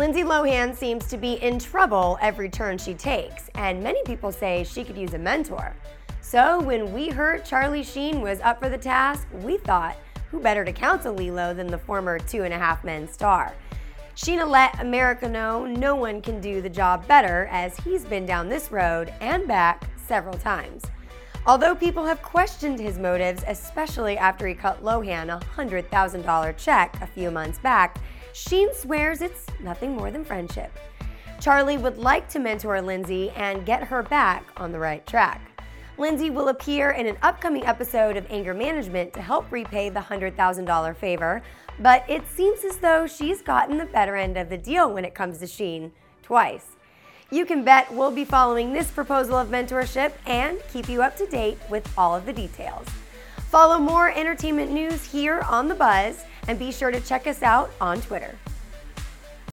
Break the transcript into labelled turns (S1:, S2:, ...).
S1: Lindsay Lohan seems to be in trouble every turn she takes, and many people say she could use a mentor. So when we heard Charlie Sheen was up for the task, we thought, who better to counsel Lilo than the former Two and a Half Men star? Sheen let America know no one can do the job better as he's been down this road and back several times. Although people have questioned his motives, especially after he cut Lohan a $100,000 check a few months back, Sheen swears it's nothing more than friendship. Charlie would like to mentor Lindsay and get her back on the right track. Lindsay will appear in an upcoming episode of Anger Management to help repay the $100,000 favor, but it seems as though she's gotten the better end of the deal when it comes to Sheen twice. You can bet we'll be following this proposal of mentorship and keep you up to date with all of the details. Follow more entertainment news here on The Buzz and be sure to check us out on Twitter.